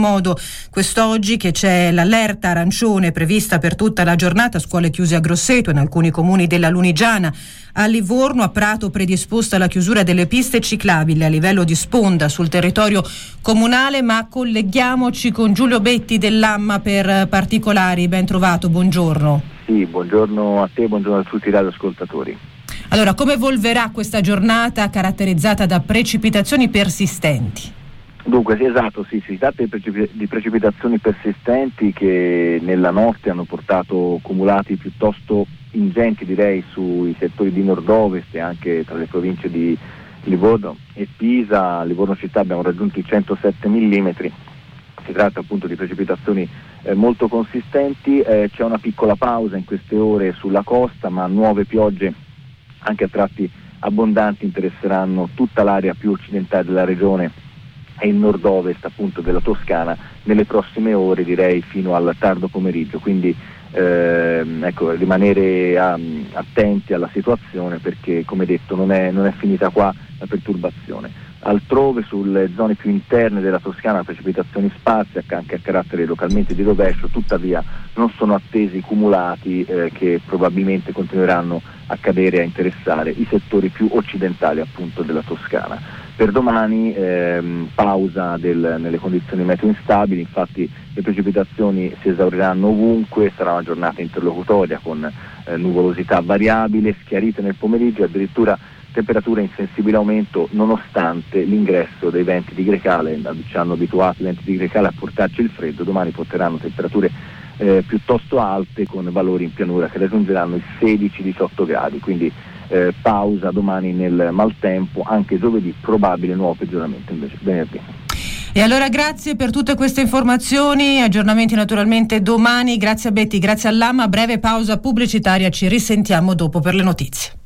modo quest'oggi che c'è l'allerta arancione prevista per tutta la giornata, scuole chiuse a Grosseto in alcuni comuni della Lunigiana, a Livorno, a Prato predisposta la chiusura delle piste ciclabili a livello di sponda sul territorio comunale, ma colleghiamoci con Giulio Betti dell'Amma per particolari, ben trovato, buongiorno. Sì, buongiorno a te, buongiorno a tutti i radioascoltatori. Allora, come evolverà questa giornata caratterizzata da precipitazioni persistenti? Dunque, sì, esatto, sì, si tratta di, precip- di, precipitazioni persistenti che nella notte hanno portato cumulati piuttosto ingenti direi sui settori di nord-ovest e anche tra le province di Livorno e Pisa. Livorno città abbiamo raggiunto i 107 mm. Si tratta appunto di precipitazioni eh, molto consistenti, eh, c'è una piccola pausa in queste ore sulla costa, ma nuove piogge anche a tratti abbondanti interesseranno tutta l'area più occidentale della regione e il nord-ovest appunto della Toscana nelle prossime ore direi fino al tardo pomeriggio. Quindi ehm, ecco, rimanere um, attenti alla situazione perché come detto non è, non è finita qua perturbazione. Altrove sulle zone più interne della Toscana precipitazioni sparse anche a carattere localmente di rovescio tuttavia non sono attesi cumulati eh, che probabilmente continueranno a cadere e a interessare i settori più occidentali appunto della Toscana. Per domani ehm, pausa del, nelle condizioni meteo instabili, infatti le precipitazioni si esauriranno ovunque, sarà una giornata interlocutoria con eh, nuvolosità variabile, schiarite nel pomeriggio addirittura temperatura in sensibile aumento nonostante l'ingresso dei venti di Grecale, ci hanno abituato i venti di Grecale a portarci il freddo, domani porteranno temperature eh, piuttosto alte con valori in pianura che raggiungeranno i 16-18 gradi, quindi eh, pausa domani nel maltempo, anche giovedì probabile nuovo peggioramento invece venerdì. E allora grazie per tutte queste informazioni, aggiornamenti naturalmente domani, grazie a Betty, grazie all'Ama, breve pausa pubblicitaria, ci risentiamo dopo per le notizie.